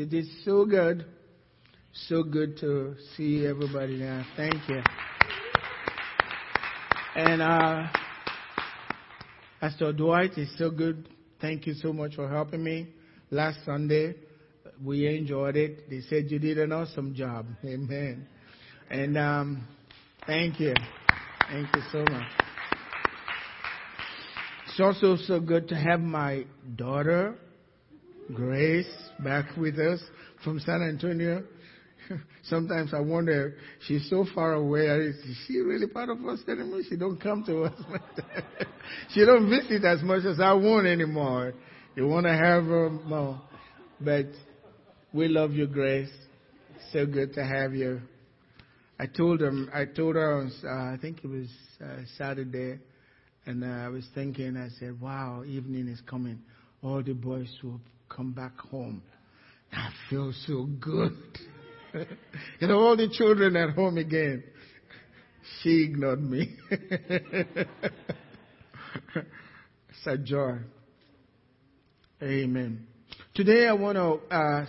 You did so good. So good to see everybody now. Thank you. And uh, Pastor Dwight is so good. Thank you so much for helping me. Last Sunday, we enjoyed it. They said you did an awesome job. Amen. And um, thank you. Thank you so much. It's also so good to have my daughter, Grace, back with us from San Antonio. Sometimes I wonder, she's so far away. Is she really part of us anymore? She don't come to us. she don't visit as much as I want anymore. You want to have her more. But we love you, Grace. So good to have you. I told them, I told her, on, uh, I think it was uh, Saturday, and uh, I was thinking, I said, wow, evening is coming. All the boys will come back home. I feel so good. you know, all the children at home again. She ignored me. it's a joy. Amen. Today I want to uh,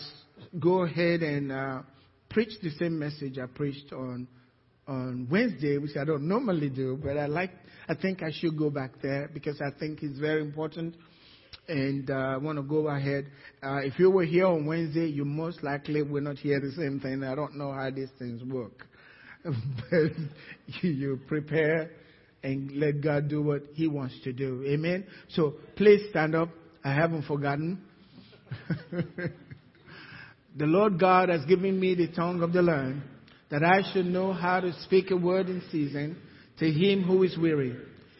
go ahead and uh, preach the same message I preached on on Wednesday, which I don't normally do, but I like. I think I should go back there because I think it's very important and uh, I want to go ahead. Uh, if you were here on Wednesday, you most likely will not hear the same thing. I don't know how these things work. but you prepare and let God do what He wants to do. Amen. So please stand up. I haven't forgotten. the Lord God has given me the tongue of the learned that I should know how to speak a word in season to him who is weary.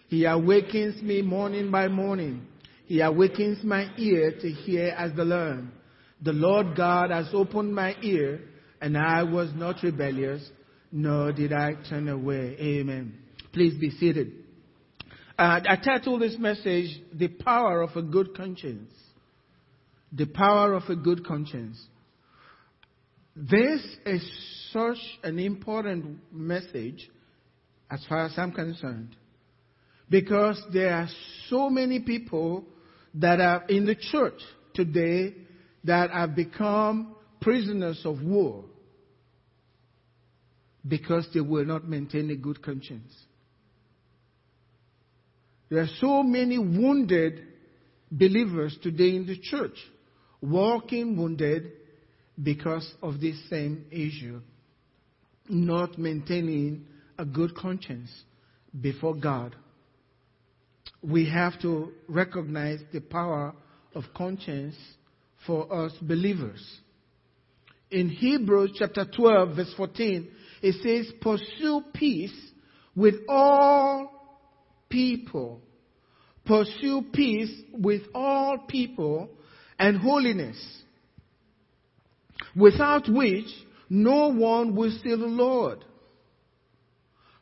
He awakens me morning by morning. He awakens my ear to hear as the learn. The Lord God has opened my ear, and I was not rebellious, nor did I turn away. Amen. Please be seated. Uh, I titled this message, The Power of a Good Conscience. The Power of a Good Conscience. This is such an important message as far as I'm concerned. Because there are so many people that are in the church today that have become prisoners of war because they will not maintain a good conscience. There are so many wounded believers today in the church, walking wounded because of this same issue, not maintaining a good conscience before God we have to recognize the power of conscience for us believers. In Hebrews chapter 12 verse 14, it says, pursue peace with all people. Pursue peace with all people and holiness, without which no one will see the Lord.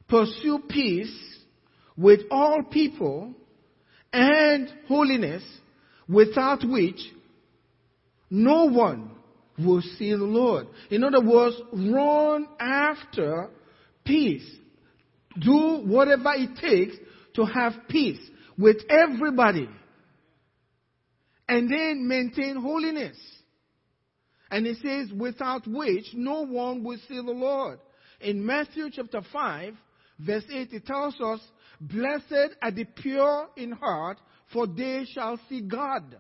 Pursue peace with all people and holiness, without which no one will see the Lord. In other words, run after peace. Do whatever it takes to have peace with everybody. And then maintain holiness. And it says, without which no one will see the Lord. In Matthew chapter 5, verse 8, it tells us Blessed are the pure in heart, for they shall see God.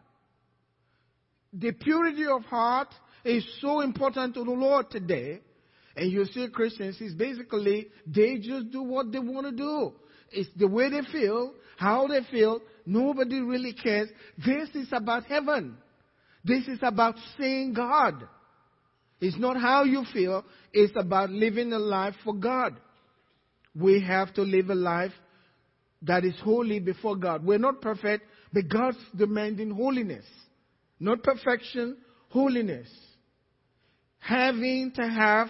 The purity of heart is so important to the Lord today. And you see Christians is basically they just do what they want to do. It's the way they feel, how they feel. Nobody really cares. This is about heaven. This is about seeing God. It's not how you feel. It's about living a life for God. We have to live a life that is holy before God. We're not perfect, but God's demanding holiness. Not perfection, holiness. Having to have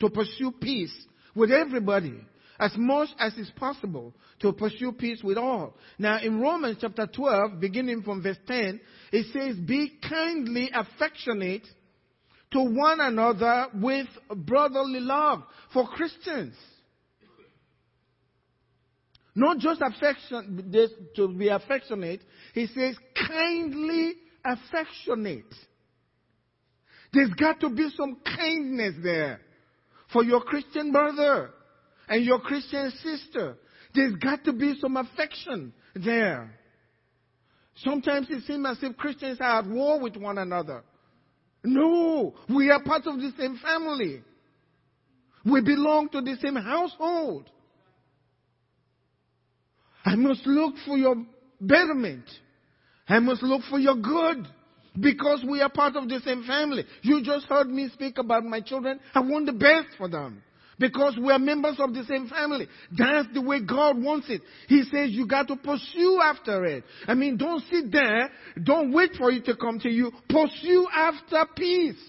to pursue peace with everybody as much as is possible to pursue peace with all. Now in Romans chapter 12, beginning from verse 10, it says, be kindly affectionate to one another with brotherly love for Christians. Not just affection, to be affectionate. He says kindly affectionate. There's got to be some kindness there for your Christian brother and your Christian sister. There's got to be some affection there. Sometimes it seems as if Christians are at war with one another. No, we are part of the same family. We belong to the same household. I must look for your betterment. I must look for your good because we are part of the same family. You just heard me speak about my children. I want the best for them because we are members of the same family. That's the way God wants it. He says you got to pursue after it. I mean, don't sit there. Don't wait for it to come to you. Pursue after peace.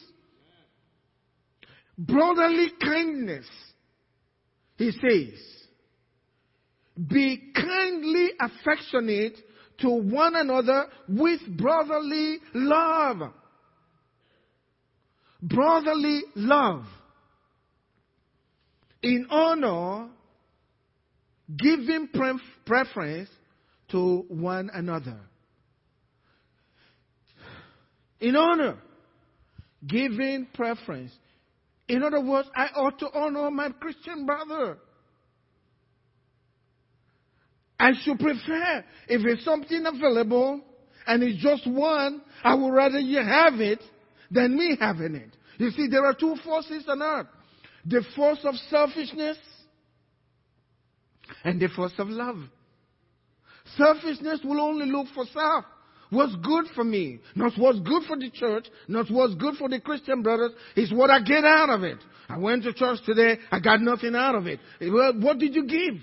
Brotherly kindness. He says, be kindly affectionate to one another with brotherly love. Brotherly love. In honor, giving preference to one another. In honor, giving preference. In other words, I ought to honor my Christian brother. I should prefer if it's something available and it's just one, I would rather you have it than me having it. You see, there are two forces on earth. The force of selfishness and the force of love. Selfishness will only look for self. What's good for me, not what's good for the church, not what's good for the Christian brothers, is what I get out of it. I went to church today, I got nothing out of it. What did you give?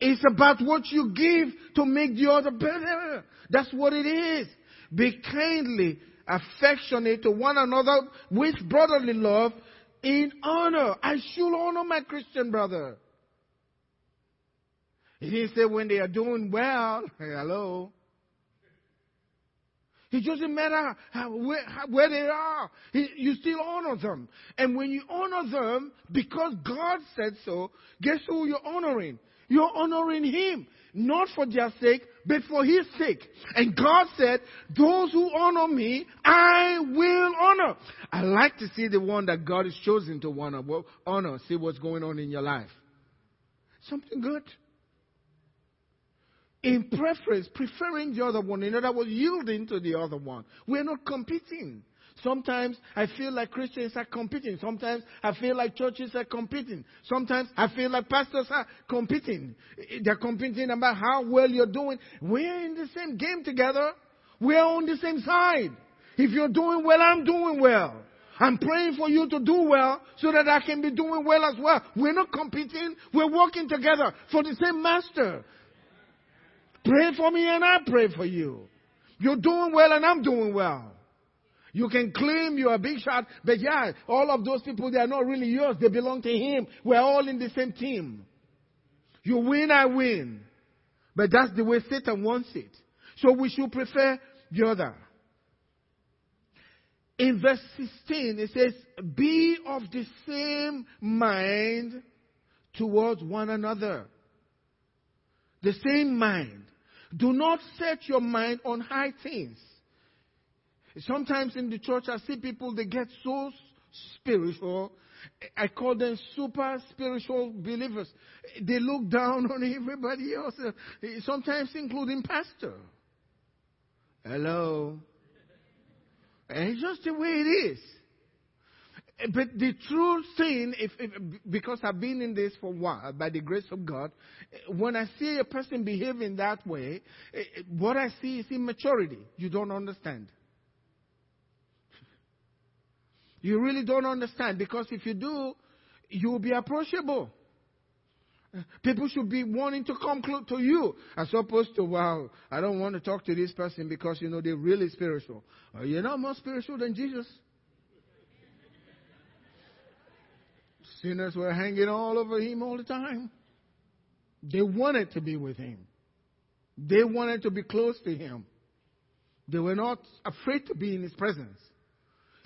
It's about what you give to make the other better. That's what it is. Be kindly affectionate to one another with brotherly love in honor. I should honor my Christian brother. He didn't say when they are doing well, hello. It doesn't matter how, where, where, they are. He, you still honor them. And when you honor them, because God said so, guess who you're honoring? You're honoring Him. Not for their sake, but for His sake. And God said, those who honor me, I will honor. I like to see the one that God has chosen to honor, honor, see what's going on in your life. Something good. In preference, preferring the other one. In other words, yielding to the other one. We're not competing. Sometimes I feel like Christians are competing. Sometimes I feel like churches are competing. Sometimes I feel like pastors are competing. They're competing about how well you're doing. We're in the same game together. We're on the same side. If you're doing well, I'm doing well. I'm praying for you to do well so that I can be doing well as well. We're not competing. We're working together for the same master. Pray for me and I pray for you. You're doing well and I'm doing well. You can claim you're a big shot, but yeah, all of those people, they are not really yours. They belong to Him. We're all in the same team. You win, I win. But that's the way Satan wants it. So we should prefer the other. In verse 16, it says, Be of the same mind towards one another. The same mind. Do not set your mind on high things Sometimes in the church, I see people, they get so spiritual. I call them super spiritual believers. They look down on everybody else, eh, sometimes including pastor. Hello. And it's just the way it is. Eh, but the true thing, if, if, because I've been in this for a while, by the grace of God, when I see a person behaving that way, what I see is immaturity. You don't understand. You really don't understand because if you do, you will be approachable. People should be wanting to come close to you as opposed to, wow, I don't want to talk to this person because, you know, they're really spiritual. Are you not more spiritual than Jesus? Sinners were hanging all over him all the time. They wanted to be with him. They wanted to be close to him. They were not afraid to be in his presence.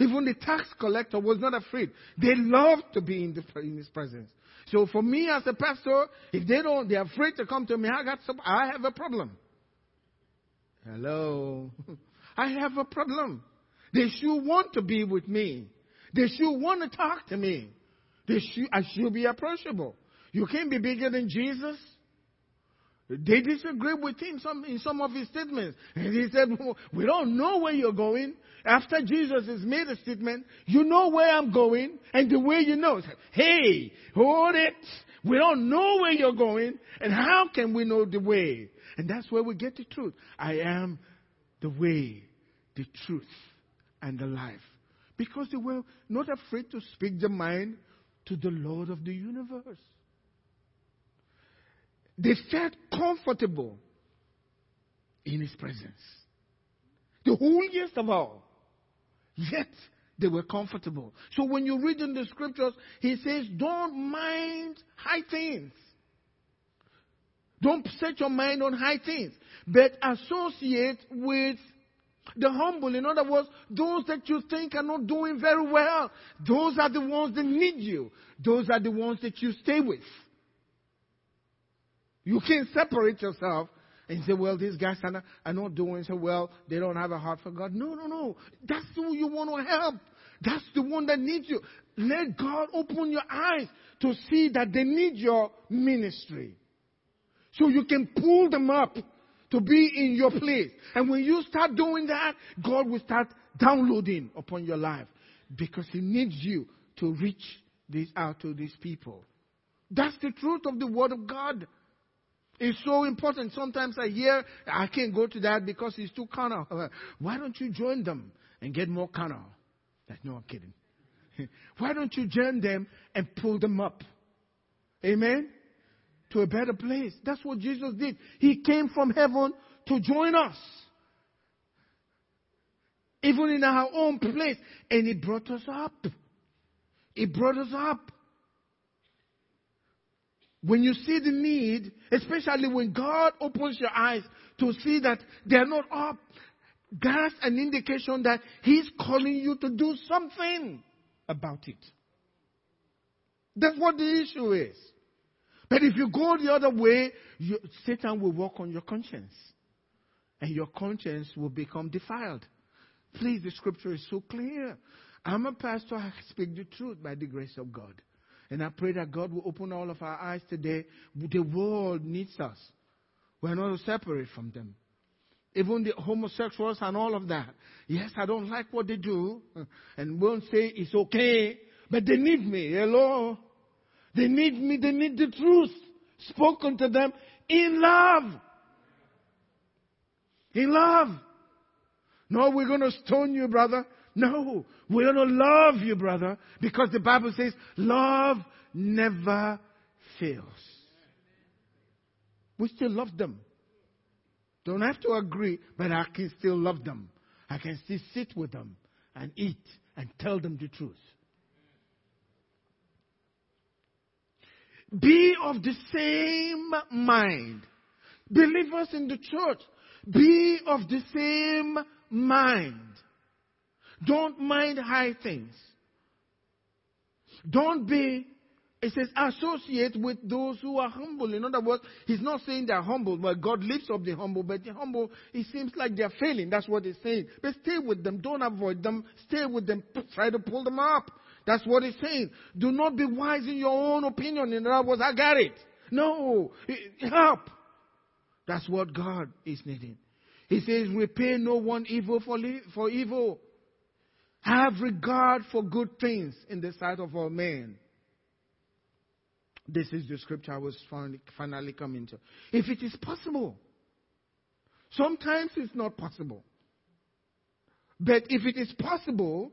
Even the tax collector was not afraid. They loved to be in, the, in his presence. So for me as a pastor, if they don't, they're afraid to come to me. I got some. I have a problem. Hello, I have a problem. They should want to be with me. They should want to talk to me. They should, I should be approachable. You can't be bigger than Jesus. They disagree with him some, in some of his statements. And he said, We don't know where you're going. After Jesus has made a statement, you know where I'm going, and the way you know. Hey, hold it. We don't know where you're going, and how can we know the way? And that's where we get the truth. I am the way, the truth, and the life. Because they were not afraid to speak their mind to the Lord of the universe. They felt comfortable in His presence. The holiest of all. Yet they were comfortable. So when you read in the scriptures, He says, don't mind high things. Don't set your mind on high things, but associate with the humble. In other words, those that you think are not doing very well, those are the ones that need you. Those are the ones that you stay with. You can't separate yourself and say, well, these guys are not, are not doing so well. They don't have a heart for God. No, no, no. That's who you want to help. That's the one that needs you. Let God open your eyes to see that they need your ministry. So you can pull them up to be in your place. And when you start doing that, God will start downloading upon your life because He needs you to reach this out to these people. That's the truth of the Word of God. It's so important. Sometimes I hear, I can't go to that because it's too carnal. Why don't you join them and get more carnal? That's no, I'm kidding. Why don't you join them and pull them up? Amen? To a better place. That's what Jesus did. He came from heaven to join us. Even in our own place. And He brought us up. He brought us up. When you see the need, especially when God opens your eyes to see that they're not up, that's an indication that He's calling you to do something about it. That's what the issue is. But if you go the other way, you, Satan will work on your conscience. And your conscience will become defiled. Please, the scripture is so clear. I'm a pastor, I speak the truth by the grace of God. And I pray that God will open all of our eyes today. The world needs us. We're not separate from them. Even the homosexuals and all of that. Yes, I don't like what they do. And won't say it's okay. But they need me. Hello? They need me. They need the truth spoken to them in love. In love. No, we're going to stone you, brother. No, we're going to love you, brother, because the Bible says love never fails. We still love them. Don't have to agree, but I can still love them. I can still sit with them and eat and tell them the truth. Be of the same mind. Believers in the church, be of the same mind. Don't mind high things. Don't be, it says, associate with those who are humble. In other words, he's not saying they're humble, but God lifts up the humble, but the humble, it seems like they're failing. That's what he's saying. But stay with them. Don't avoid them. Stay with them. Try to pull them up. That's what he's saying. Do not be wise in your own opinion. In other words, I got it. No. Help. That's what God is needing. He says, repay no one evil for, for evil. Have regard for good things in the sight of all men. This is the scripture I was finally, coming to. If it is possible, sometimes it's not possible. But if it is possible,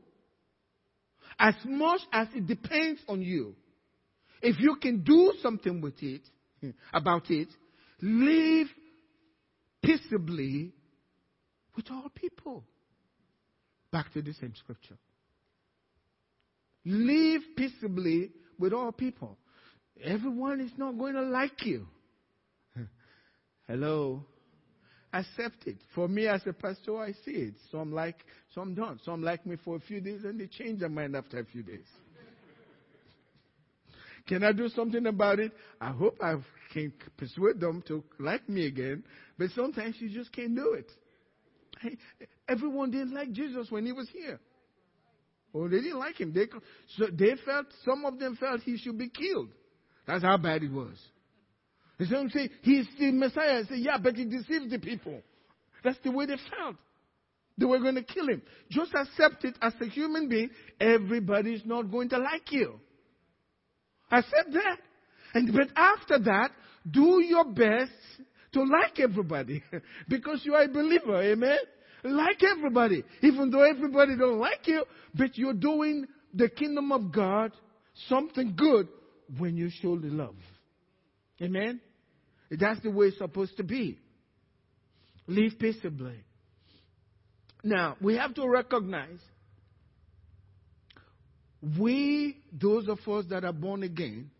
as much as it depends on you, if you can do something with it, about it, live peaceably with all people. Back to the same scripture. Live peaceably with all people. Everyone is not going to like you. Hello. Accept it. For me as a pastor, I see it. Some like, some don't. Some like me for a few days and they change their mind after a few days. Can I do something about it? I hope I can persuade them to like me again, but sometimes you just can't do it. Everyone didn't like Jesus when he was here. Or they didn't like him. They, so they felt, some of them felt he should be killed. That's how bad it was. And some say, he's the Messiah. I yeah, but he deceived the people. That's the way they felt. They were going to kill him. Just accept it as a human being. Everybody's not going to like you. Accept that. And, but after that, do your best to like everybody. because you are a believer. Amen? Like everybody. Even though everybody don't like you, but you're doing the kingdom of God something good when you show the love. Amen? That's the way it's supposed to be. Live peaceably. Now, we have to recognize we, those of us that are born again,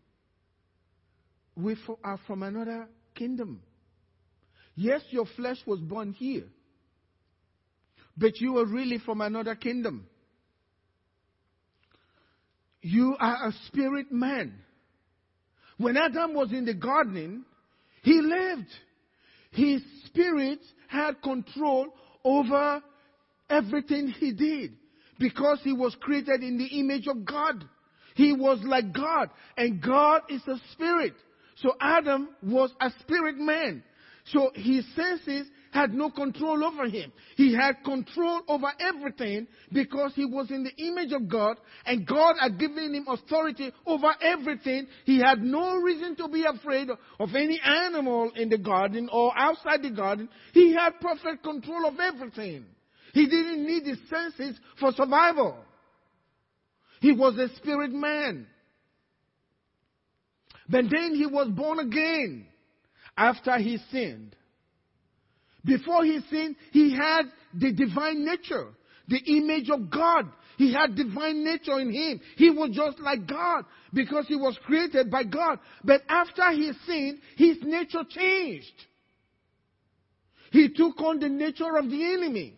we are from another kingdom. Yes, your flesh was born here, but you are really from another kingdom. You are a spirit man. When Adam was in the garden, he lived. His spirit had control over everything he did because he was created in the image of God. He was like God, and God is a spirit. So Adam was a spirit man. So his senses had no control over him. He had control over everything because he was in the image of God and God had given him authority over everything. He had no reason to be afraid of any animal in the garden or outside the garden. He had perfect control of everything. He didn't need his senses for survival. He was a spirit man. But then he was born again after he sinned. Before he sinned, he had the divine nature, the image of God. He had divine nature in him. He was just like God because he was created by God. But after he sinned, his nature changed. He took on the nature of the enemy.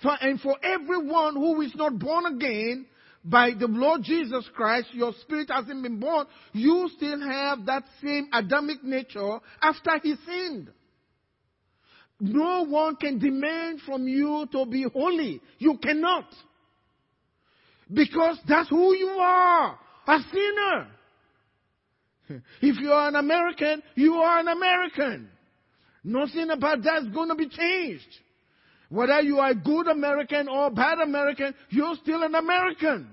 For, and for everyone who is not born again by the Lord Jesus Christ, your spirit hasn't been born, you still have that same Adamic nature after he sinned. No one can demand from you to be holy. You cannot. Because that's who you are. A sinner. If you are an American, you are an American. Nothing about that's going to be changed. Whether you are a good American or bad American, you're still an American.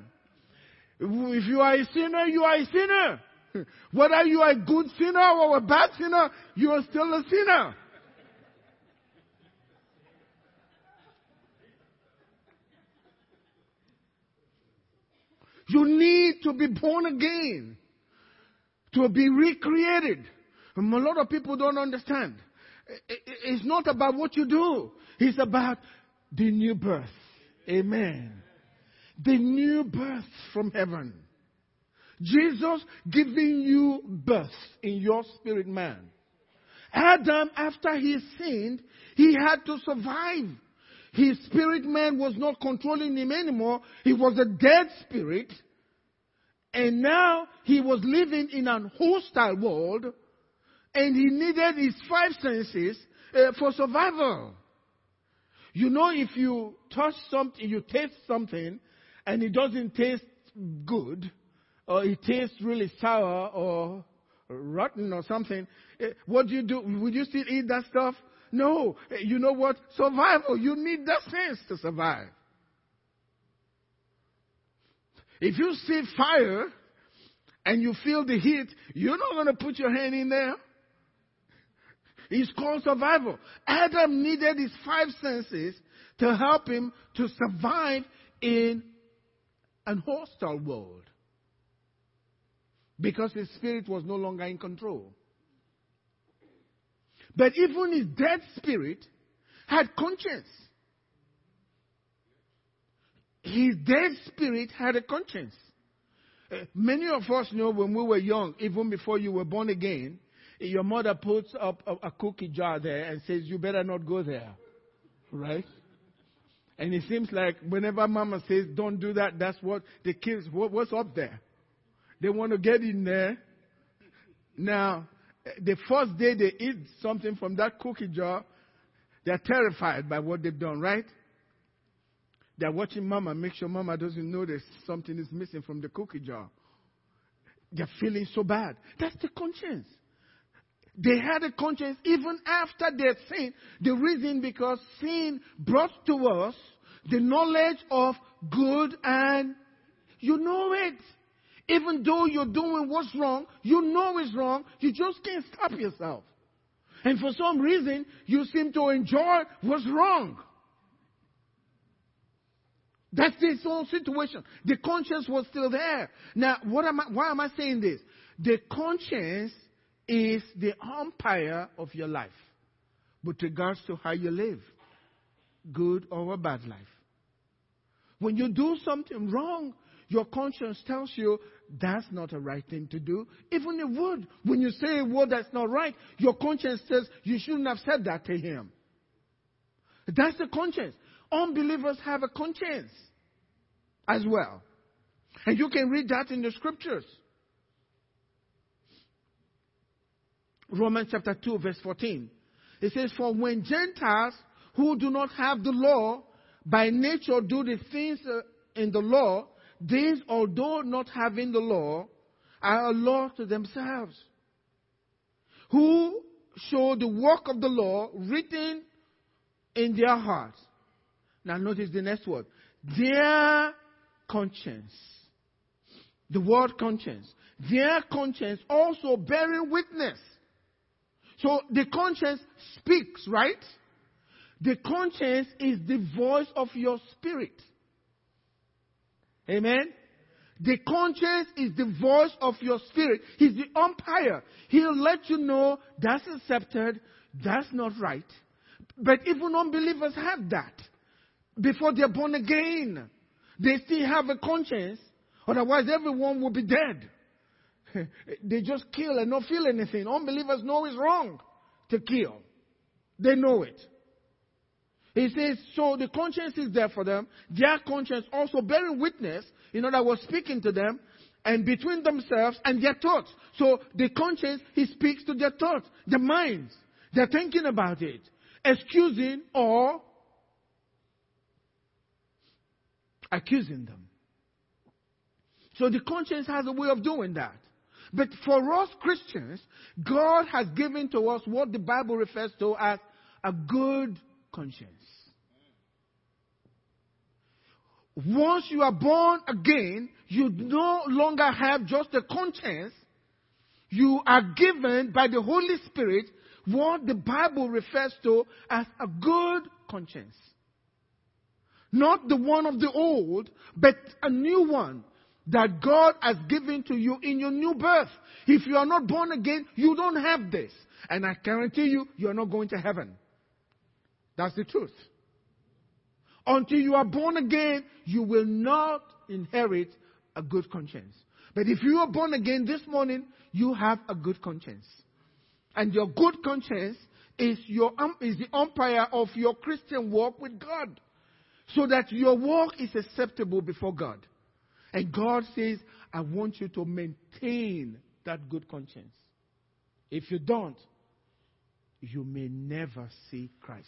If you are a sinner, you are a sinner. Whether you are a good sinner or a bad sinner, you are still a sinner. You need to be born again, to be recreated. And a lot of people don't understand. It's not about what you do. It's about the new birth. Amen. The new birth from heaven. Jesus giving you birth in your spirit man. Adam, after he sinned, he had to survive. His spirit man was not controlling him anymore. He was a dead spirit. And now he was living in an hostile world and he needed his five senses uh, for survival. You know, if you touch something, you taste something, and it doesn't taste good, or it tastes really sour or rotten or something, uh, what do you do? Would you still eat that stuff? No. Uh, you know what? Survival. You need that sense to survive. If you see fire and you feel the heat, you're not going to put your hand in there. It's called survival. Adam needed his five senses to help him to survive in an hostile world because his spirit was no longer in control. But even his dead spirit had conscience. His dead spirit had a conscience. Uh, many of us know when we were young, even before you were born again, your mother puts up a, a cookie jar there and says, You better not go there. Right? And it seems like whenever mama says, Don't do that, that's what the kids, what, what's up there? They want to get in there. Now, the first day they eat something from that cookie jar, They're terrified by what they've done, right? They're watching mama, make sure mama doesn't notice something is missing from the cookie jar. They're feeling so bad. That's the conscience. They had a conscience even after their sin. The reason because sin brought to us the knowledge of good and you know it. Even though you're doing what's wrong, you know it's wrong, you just can't stop yourself. And for some reason, you seem to enjoy what's wrong. That's this whole situation. The conscience was still there. Now, what am I, why am I saying this? The conscience is the umpire of your life with regards to how you live, good or a bad life. When you do something wrong, your conscience tells you that's not a right thing to do. Even a word, when you say a word that's not right, your conscience says you shouldn't have said that to him. That's the conscience. Unbelievers have a conscience as well. And you can read that in the scriptures. Romans chapter 2, verse 14. It says, For when Gentiles who do not have the law by nature do the things uh, in the law, these, although not having the law, are a law to themselves, who show the work of the law written in their hearts. Now, notice the next word. Their conscience. The word conscience. Their conscience also bearing witness. So the conscience speaks, right? The conscience is the voice of your spirit. Amen? The conscience is the voice of your spirit. He's the umpire. He'll let you know that's accepted, that's not right. But even unbelievers have that before they're born again. They still have a conscience. Otherwise, everyone will be dead. they just kill and not feel anything. Unbelievers know it's wrong to kill. They know it. He says, so the conscience is there for them. Their conscience also bearing witness, in other words, speaking to them, and between themselves and their thoughts. So the conscience, he speaks to their thoughts, their minds. They're thinking about it, excusing or accusing them. So the conscience has a way of doing that. But for us Christians, God has given to us what the Bible refers to as a good conscience. Once you are born again, you no longer have just a conscience. You are given by the Holy Spirit what the Bible refers to as a good conscience. Not the one of the old, but a new one that God has given to you in your new birth. If you are not born again, you don't have this. And I guarantee you, you are not going to heaven. That's the truth. Until you are born again, you will not inherit a good conscience. But if you are born again this morning, you have a good conscience. And your good conscience is, your, um, is the umpire of your Christian walk with God. So that your walk is acceptable before God. And God says, I want you to maintain that good conscience. If you don't, you may never see Christ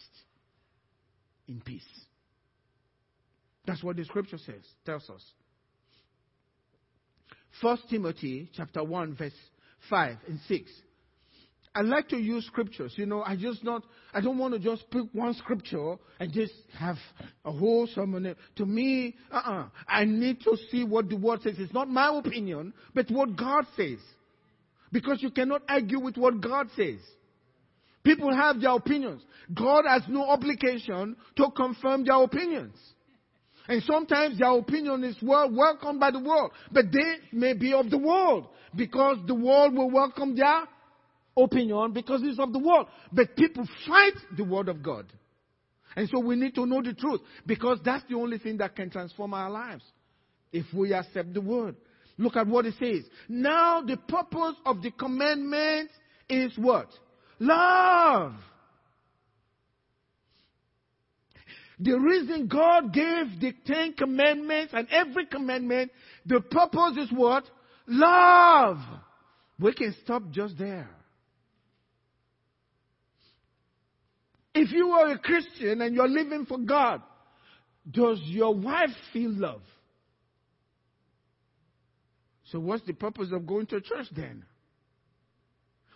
in peace. That's what the scripture says, tells us. First Timothy chapter 1 verse 5 and 6 I like to use scriptures. You know, I just not, I don't want to just pick one scripture and just have a whole sermon. To me, uh-uh. I need to see what the word says. It's not my opinion, but what God says. Because you cannot argue with what God says. People have their opinions. God has no obligation to confirm their opinions. And sometimes their opinion is well welcomed by the world, but they may be of the world because the world will welcome their opinion because it's of the world. But people fight the word of God. And so we need to know the truth because that's the only thing that can transform our lives if we accept the word. Look at what it says. Now the purpose of the commandment is what? Love. The reason God gave the Ten Commandments and every commandment, the purpose is what? Love. We can stop just there. If you are a Christian and you're living for God, does your wife feel love? So, what's the purpose of going to church then?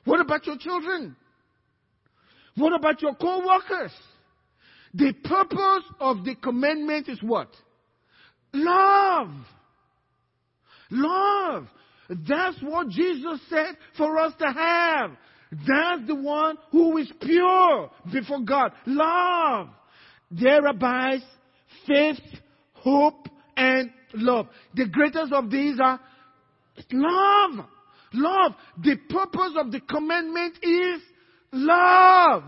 What about your children? What about your co workers? The purpose of the commandment is what? Love. Love. That's what Jesus said for us to have. That's the one who is pure before God. Love. There abides faith, hope, and love. The greatest of these are love. Love. The purpose of the commandment is love.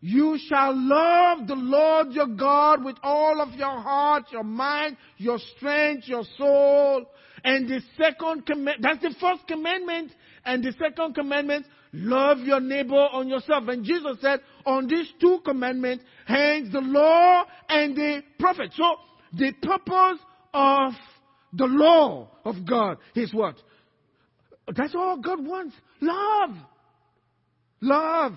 You shall love the Lord your God with all of your heart, your mind, your strength, your soul. And the second command, that's the first commandment. And the second commandment, love your neighbor on yourself. And Jesus said, on these two commandments hangs the law and the prophet. So the purpose of the law of God is what? That's all God wants. Love. Love.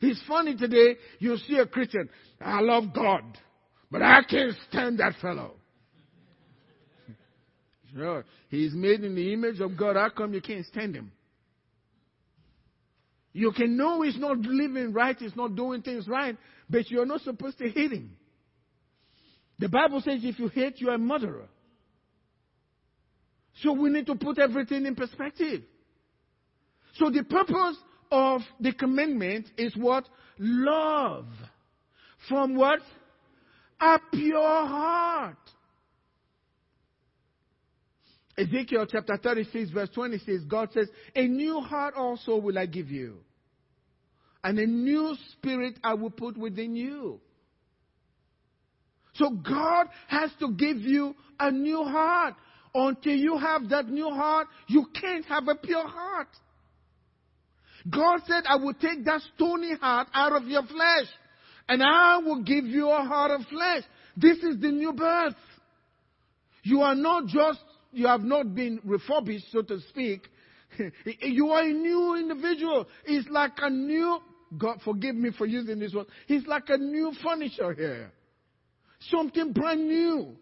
It's funny today, you see a Christian, I love God, but I can't stand that fellow. Sure, he's made in the image of God. How come you can't stand him? You can know he's not living right, he's not doing things right, but you're not supposed to hate him. The Bible says if you hate, you're a murderer. So we need to put everything in perspective. So the purpose of the commandment is what? Love. From what? A pure heart. Ezekiel chapter 36, verse 20 says, God says, A new heart also will I give you, and a new spirit I will put within you. So God has to give you a new heart. Until you have that new heart, you can't have a pure heart. God said, I will take that stony heart out of your flesh and I will give you a heart of flesh. This is the new birth. You are not just, you have not been refurbished, so to speak. you are a new individual. It's like a new, God forgive me for using this word. It's like a new furniture here. Something brand new.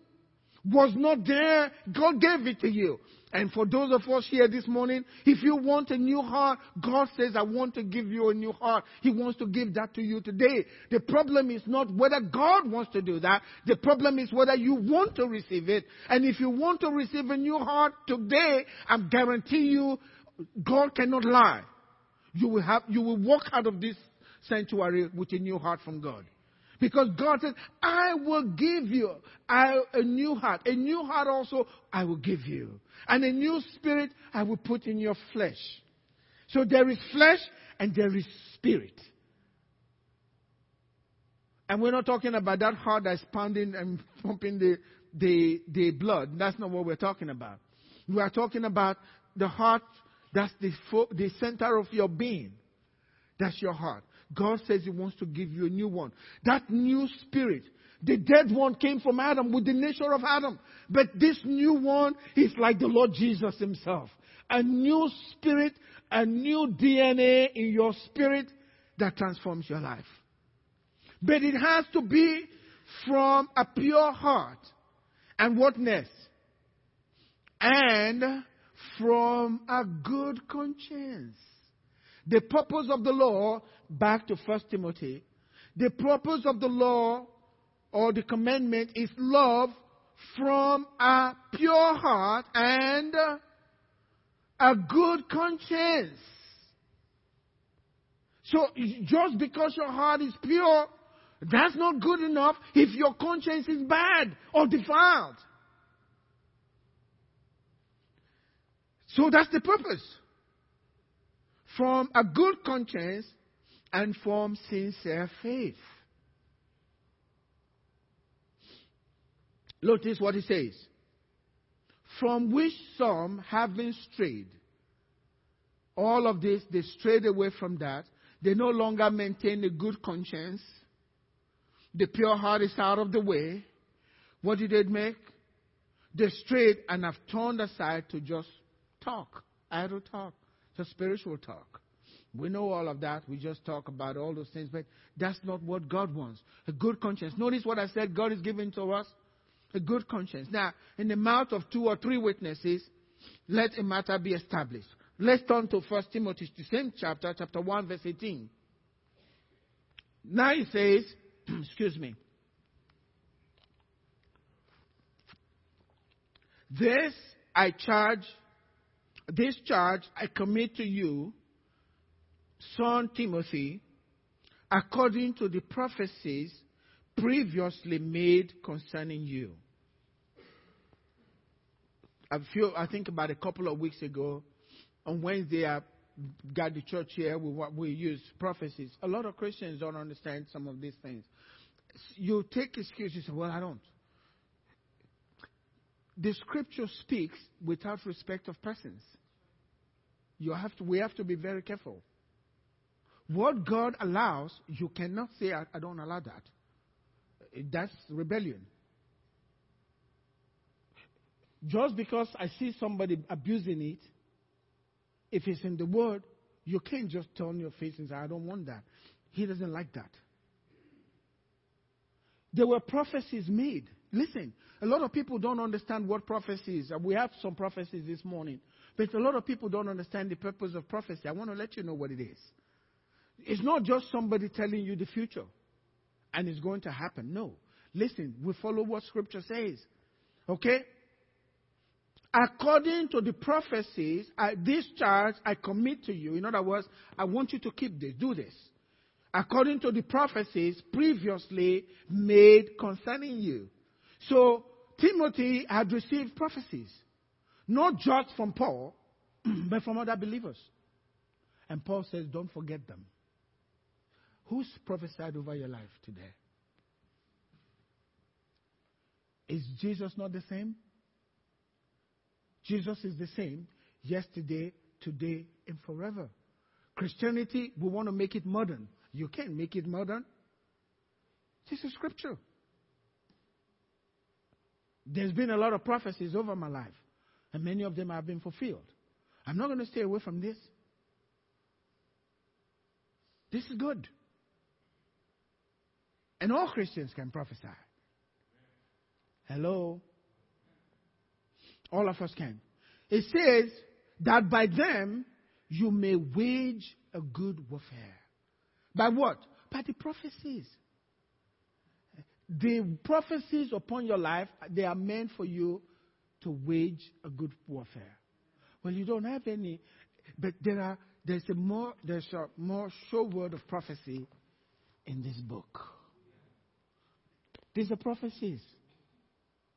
Was not there. God gave it to you. And for those of us here this morning, if you want a new heart, God says, I want to give you a new heart. He wants to give that to you today. The problem is not whether God wants to do that. The problem is whether you want to receive it. And if you want to receive a new heart today, I guarantee you, God cannot lie. You will have, you will walk out of this sanctuary with a new heart from God. Because God says, I will give you a new heart. A new heart also I will give you. And a new spirit I will put in your flesh. So there is flesh and there is spirit. And we're not talking about that heart that's pounding and pumping the, the, the blood. That's not what we're talking about. We are talking about the heart that's the, the center of your being. That's your heart. God says He wants to give you a new one. That new spirit. The dead one came from Adam with the nature of Adam. But this new one is like the Lord Jesus Himself. A new spirit, a new DNA in your spirit that transforms your life. But it has to be from a pure heart. And what next? And from a good conscience. The purpose of the law back to 1 Timothy. The purpose of the law or the commandment is love from a pure heart and a good conscience. So just because your heart is pure, that's not good enough if your conscience is bad or defiled. So that's the purpose. From a good conscience and from sincere faith. Notice what he says. From which some have been strayed. All of this, they strayed away from that. They no longer maintain a good conscience. The pure heart is out of the way. What did they make? They strayed and have turned aside to just talk, idle talk, just spiritual talk. We know all of that. We just talk about all those things, but that's not what God wants. A good conscience. Notice what I said God is giving to us? A good conscience. Now, in the mouth of two or three witnesses, let a matter be established. Let's turn to 1 Timothy, the same chapter, chapter 1, verse 18. Now it says, excuse me. This I charge, this charge I commit to you, son Timothy, according to the prophecies previously made concerning you. I feel, I think about a couple of weeks ago, on Wednesday, I got the church here with what we use prophecies. A lot of Christians don't understand some of these things. You take excuses, well, I don't. The scripture speaks without respect of persons. You have to, we have to be very careful. What God allows, you cannot say, I, I don't allow that. Eh, that's rebellion. Just because I see somebody abusing it, if it's in the Word, you can't just turn your face and say, I don't want that. He doesn't like that. There were prophecies made. Listen, a lot of people don't understand what prophecy is. We have some prophecies this morning, but a lot of people don't understand the purpose of prophecy. I want to let you know what it is. It's not just somebody telling you the future and it's going to happen. No. Listen, we follow what Scripture says. Okay? According to the prophecies, I, this charge I commit to you. In other words, I want you to keep this, do this. According to the prophecies previously made concerning you. So, Timothy had received prophecies, not just from Paul, but from other believers. And Paul says, don't forget them. Who's prophesied over your life today? Is Jesus not the same? Jesus is the same yesterday, today, and forever. Christianity, we want to make it modern. You can't make it modern. This is scripture. There's been a lot of prophecies over my life, and many of them have been fulfilled. I'm not going to stay away from this. This is good. And all Christians can prophesy. Hello? All of us can. It says that by them you may wage a good warfare. By what? By the prophecies. The prophecies upon your life, they are meant for you to wage a good warfare. Well, you don't have any, but there are, there's a more, there's a more sure word of prophecy in this book. These are prophecies.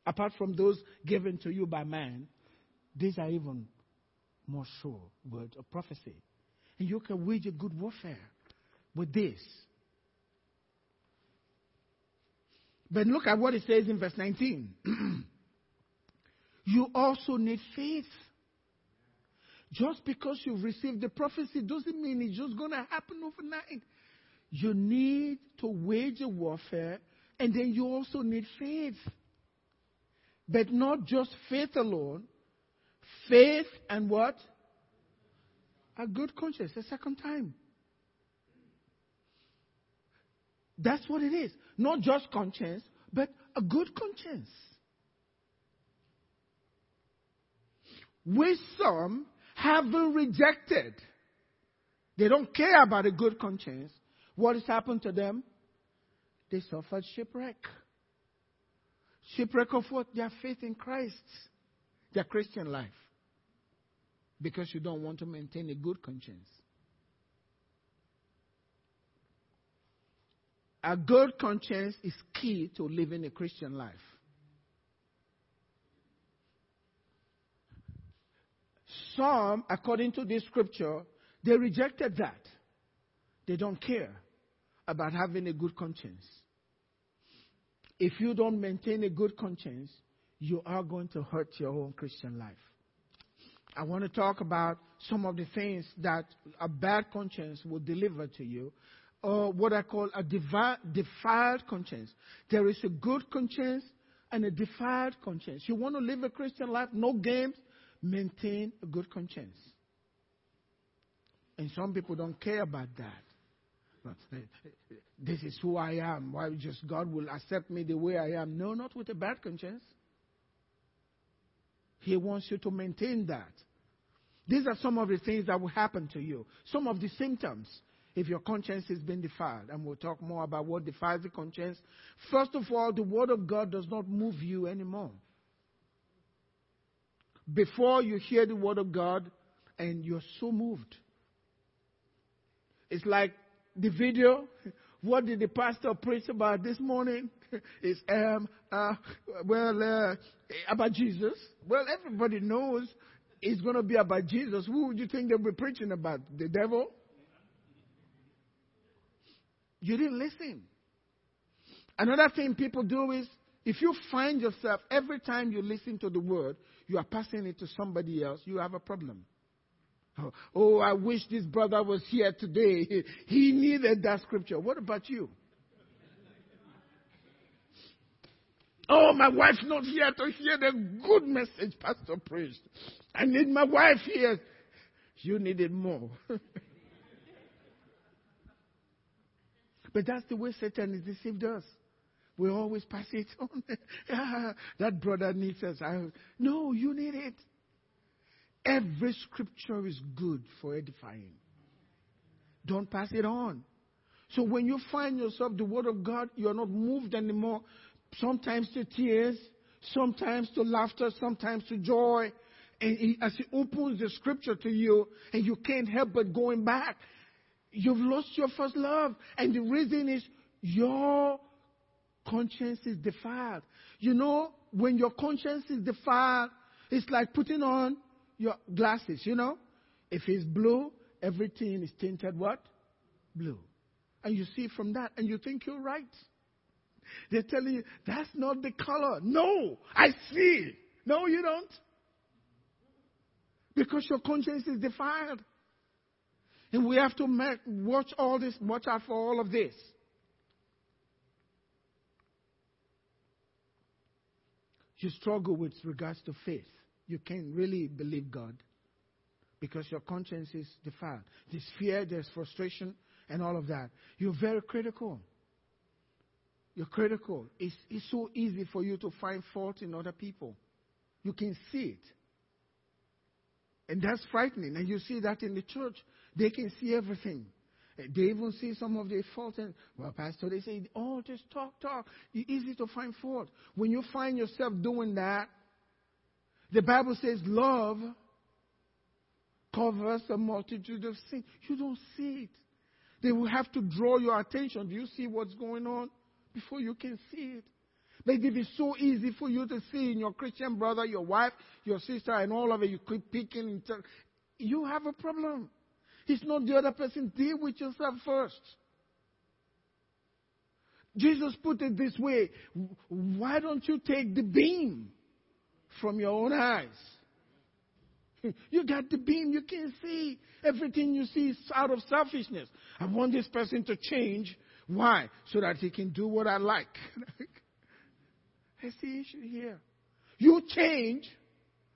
Apart from those given to you by man, these are even more sure words of prophecy. And you can wage a good warfare with this. But look at what it says in verse 19. you also need faith. Just because you've received the prophecy doesn't mean it's just going to happen overnight. You need to wage a warfare, and then you also need faith. But not just faith alone, faith and what? A good conscience, a second time. That's what it is. Not just conscience, but a good conscience. Which some haven't rejected. They don't care about a good conscience. What has happened to them? They suffered shipwreck. Shipwreck of what? Their faith in Christ, their Christian life because you don't want to maintain a good conscience. A good conscience is key to living a Christian life. Some, according to this scripture, they rejected that. They don't care about having a good conscience. If you don't maintain a good conscience, you are going to hurt your own Christian life. I want to talk about some of the things that a bad conscience will deliver to you, or what I call a defiled conscience. There is a good conscience and a defiled conscience. You want to live a Christian life, no games, maintain a good conscience. And some people don't care about that. Uh, this is who I am. Why just God will accept me the way I am? No, not with a bad conscience. He wants you to maintain that. These are some of the things that will happen to you. Some of the symptoms if your conscience has been defiled. And we'll talk more about what defiles the conscience. First of all, the Word of God does not move you anymore. Before you hear the Word of God and you're so moved. It's like the video. What did the pastor preach about this morning? It's um uh well uh, about Jesus. Well, everybody knows it's going to be about Jesus. Who would you think they'll be preaching about? The devil? You didn't listen. Another thing people do is if you find yourself every time you listen to the word, you are passing it to somebody else, you have a problem. Oh, oh I wish this brother was here today. He needed that scripture. What about you? Oh, my wife's not here to hear the good message Pastor preached. I need my wife here. You needed more. But that's the way Satan deceived us. We always pass it on. that brother needs us. I, no, you need it. Every scripture is good for edifying. Don't pass it on. So when you find yourself the word of God, you're not moved anymore. Sometimes to tears, sometimes to laughter, sometimes to joy. And he, as he opens the scripture to you, and you can't help but going back You've lost your first love. And the reason is your conscience is defiled. You know, when your conscience is defiled, it's like putting on your glasses, you know? If it's blue, everything is tinted what? Blue. And you see from that, and you think you're right. They're telling you, that's not the color. No, I see. No, you don't. Because your conscience is defiled. And we have to make, watch all this, watch out for all of this. You struggle with regards to faith. You can't really believe God because your conscience is defiled. There's fear, there's frustration, and all of that. You're very critical. You're critical. It's, it's so easy for you to find fault in other people. You can see it. And that's frightening. And you see that in the church. They can see everything. They even see some of their faults. And, well, Pastor, they say, oh, just talk, talk. It's easy to find fault. When you find yourself doing that, the Bible says love covers a multitude of sins. You don't see it. They will have to draw your attention. Do you see what's going on? Before you can see it. But it is so easy for you to see in your Christian brother, your wife, your sister, and all of it. You keep picking. You have a problem. It's not the other person. Deal with yourself first. Jesus put it this way Why don't you take the beam from your own eyes? You got the beam, you can see. Everything you see is out of selfishness. I want this person to change. Why? So that he can do what I like. That's the issue here. You change,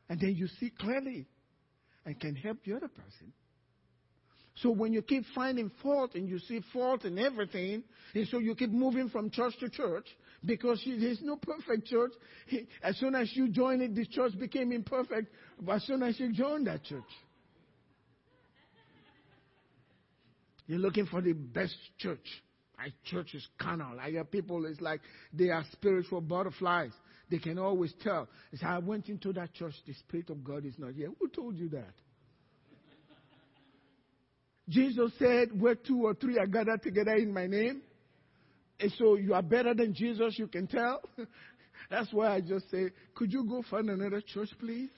and then you see clearly and can help the other person. So when you keep finding fault and you see fault in everything, and so you keep moving from church to church, because there's no perfect church. As soon as you join it, this church became imperfect. As soon as you join that church, you're looking for the best church. My church is carnal. I hear people, it's like they are spiritual butterflies. They can always tell. It's, I went into that church, the Spirit of God is not here. Who told you that? Jesus said, Where two or three are gathered together in my name. And so you are better than Jesus, you can tell. That's why I just say, Could you go find another church, please?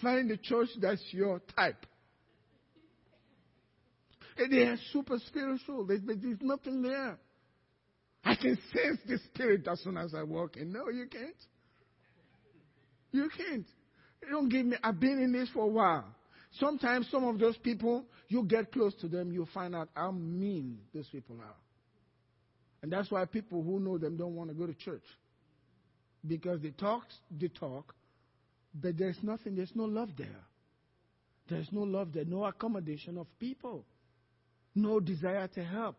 find a church that's your type. And they are super spiritual. There's, there's nothing there. I can sense the spirit as soon as I walk in. No, you can't. You can't. You don't give me. I've been in this for a while. Sometimes some of those people, you get close to them, you find out how mean those people are. And that's why people who know them don't want to go to church. Because they talk, they talk, but there's nothing, there's no love there. There's no love there, no accommodation of people, no desire to help.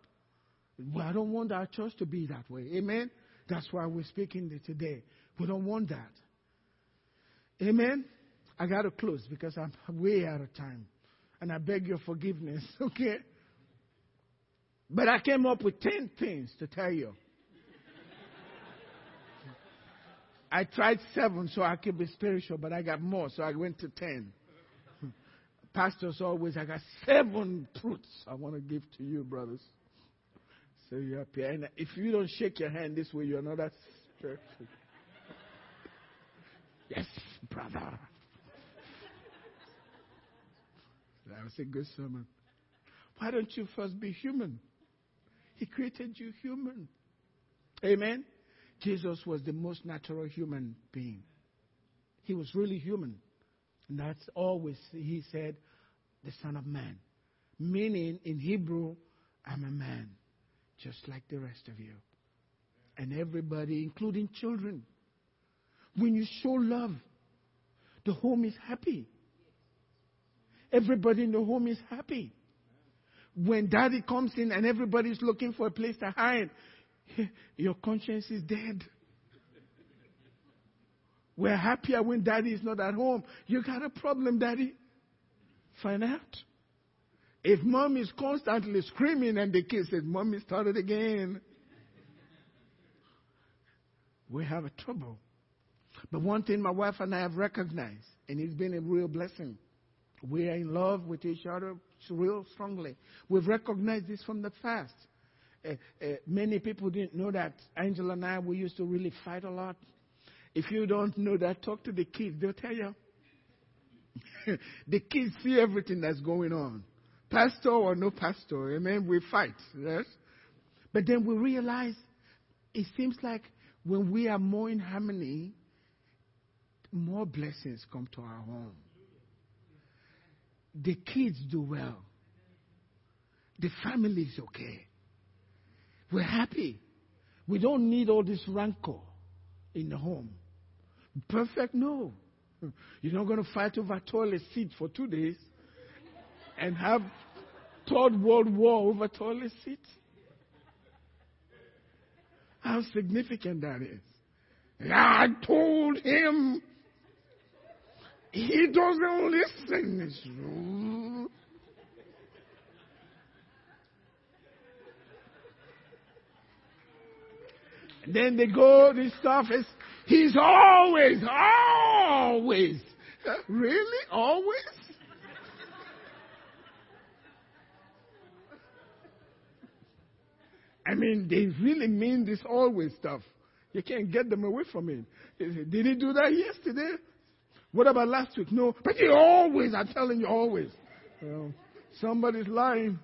Well, I don't want our church to be that way. Amen? That's why we're speaking today. We don't want that. Amen? I got to close because I'm way out of time. And I beg your forgiveness, okay? But I came up with 10 things to tell you. I tried seven so I could be spiritual, but I got more, so I went to 10. Pastors always, I got seven truths I want to give to you, brothers. So you're up here. And if you don't shake your hand this way, you're not that spiritual. Yes, brother. That was a good sermon. Why don't you first be human? He created you human. Amen. Jesus was the most natural human being. He was really human. And that's always, he said, the Son of Man. Meaning, in Hebrew, I'm a man, just like the rest of you. And everybody, including children. When you show love, the home is happy. Everybody in the home is happy. When daddy comes in and everybody's looking for a place to hide, your conscience is dead. We're happier when daddy is not at home. You got a problem, daddy. Find out. If mom is constantly screaming and the kid says, Mommy started again, we have a trouble. But one thing my wife and I have recognized, and it's been a real blessing, we are in love with each other real strongly. We've recognized this from the past. Uh, uh, many people didn't know that Angela and I, we used to really fight a lot. If you don't know that, talk to the kids. They'll tell you. the kids see everything that's going on. Pastor or no pastor, amen, we fight, yes? But then we realize it seems like when we are more in harmony, more blessings come to our home. The kids do well. The family is okay. We're happy. We don't need all this rancor in the home. Perfect? No. You're not going to fight over a toilet seat for two days and have third world war over a toilet seat. How significant that is. I told him he doesn't listen. Then they go to the office. He's always, always. Really? Always? I mean, they really mean this always stuff. You can't get them away from it. Did he do that yesterday? What about last week? No. But he always, I'm telling you, always. Well, somebody's lying.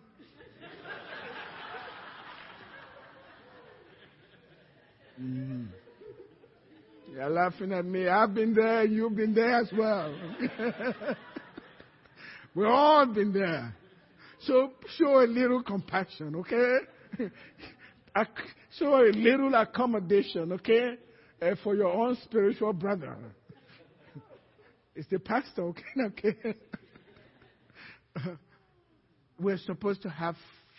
Mm. You're laughing at me. I've been there. You've been there as well. We've all been there. So show a little compassion, okay? show a little accommodation, okay? Uh, for your own spiritual brother. It's the pastor, okay? okay? We're supposed to have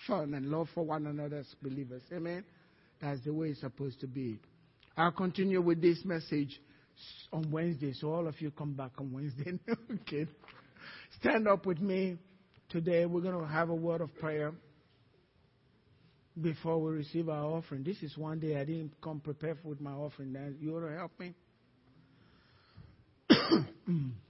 fun and love for one another as believers. Amen? That's the way it's supposed to be. I'll continue with this message on Wednesday, so all of you come back on Wednesday. okay. Stand up with me. Today we're going to have a word of prayer before we receive our offering. This is one day I didn't come prepared with my offering. You want to help me? Mm.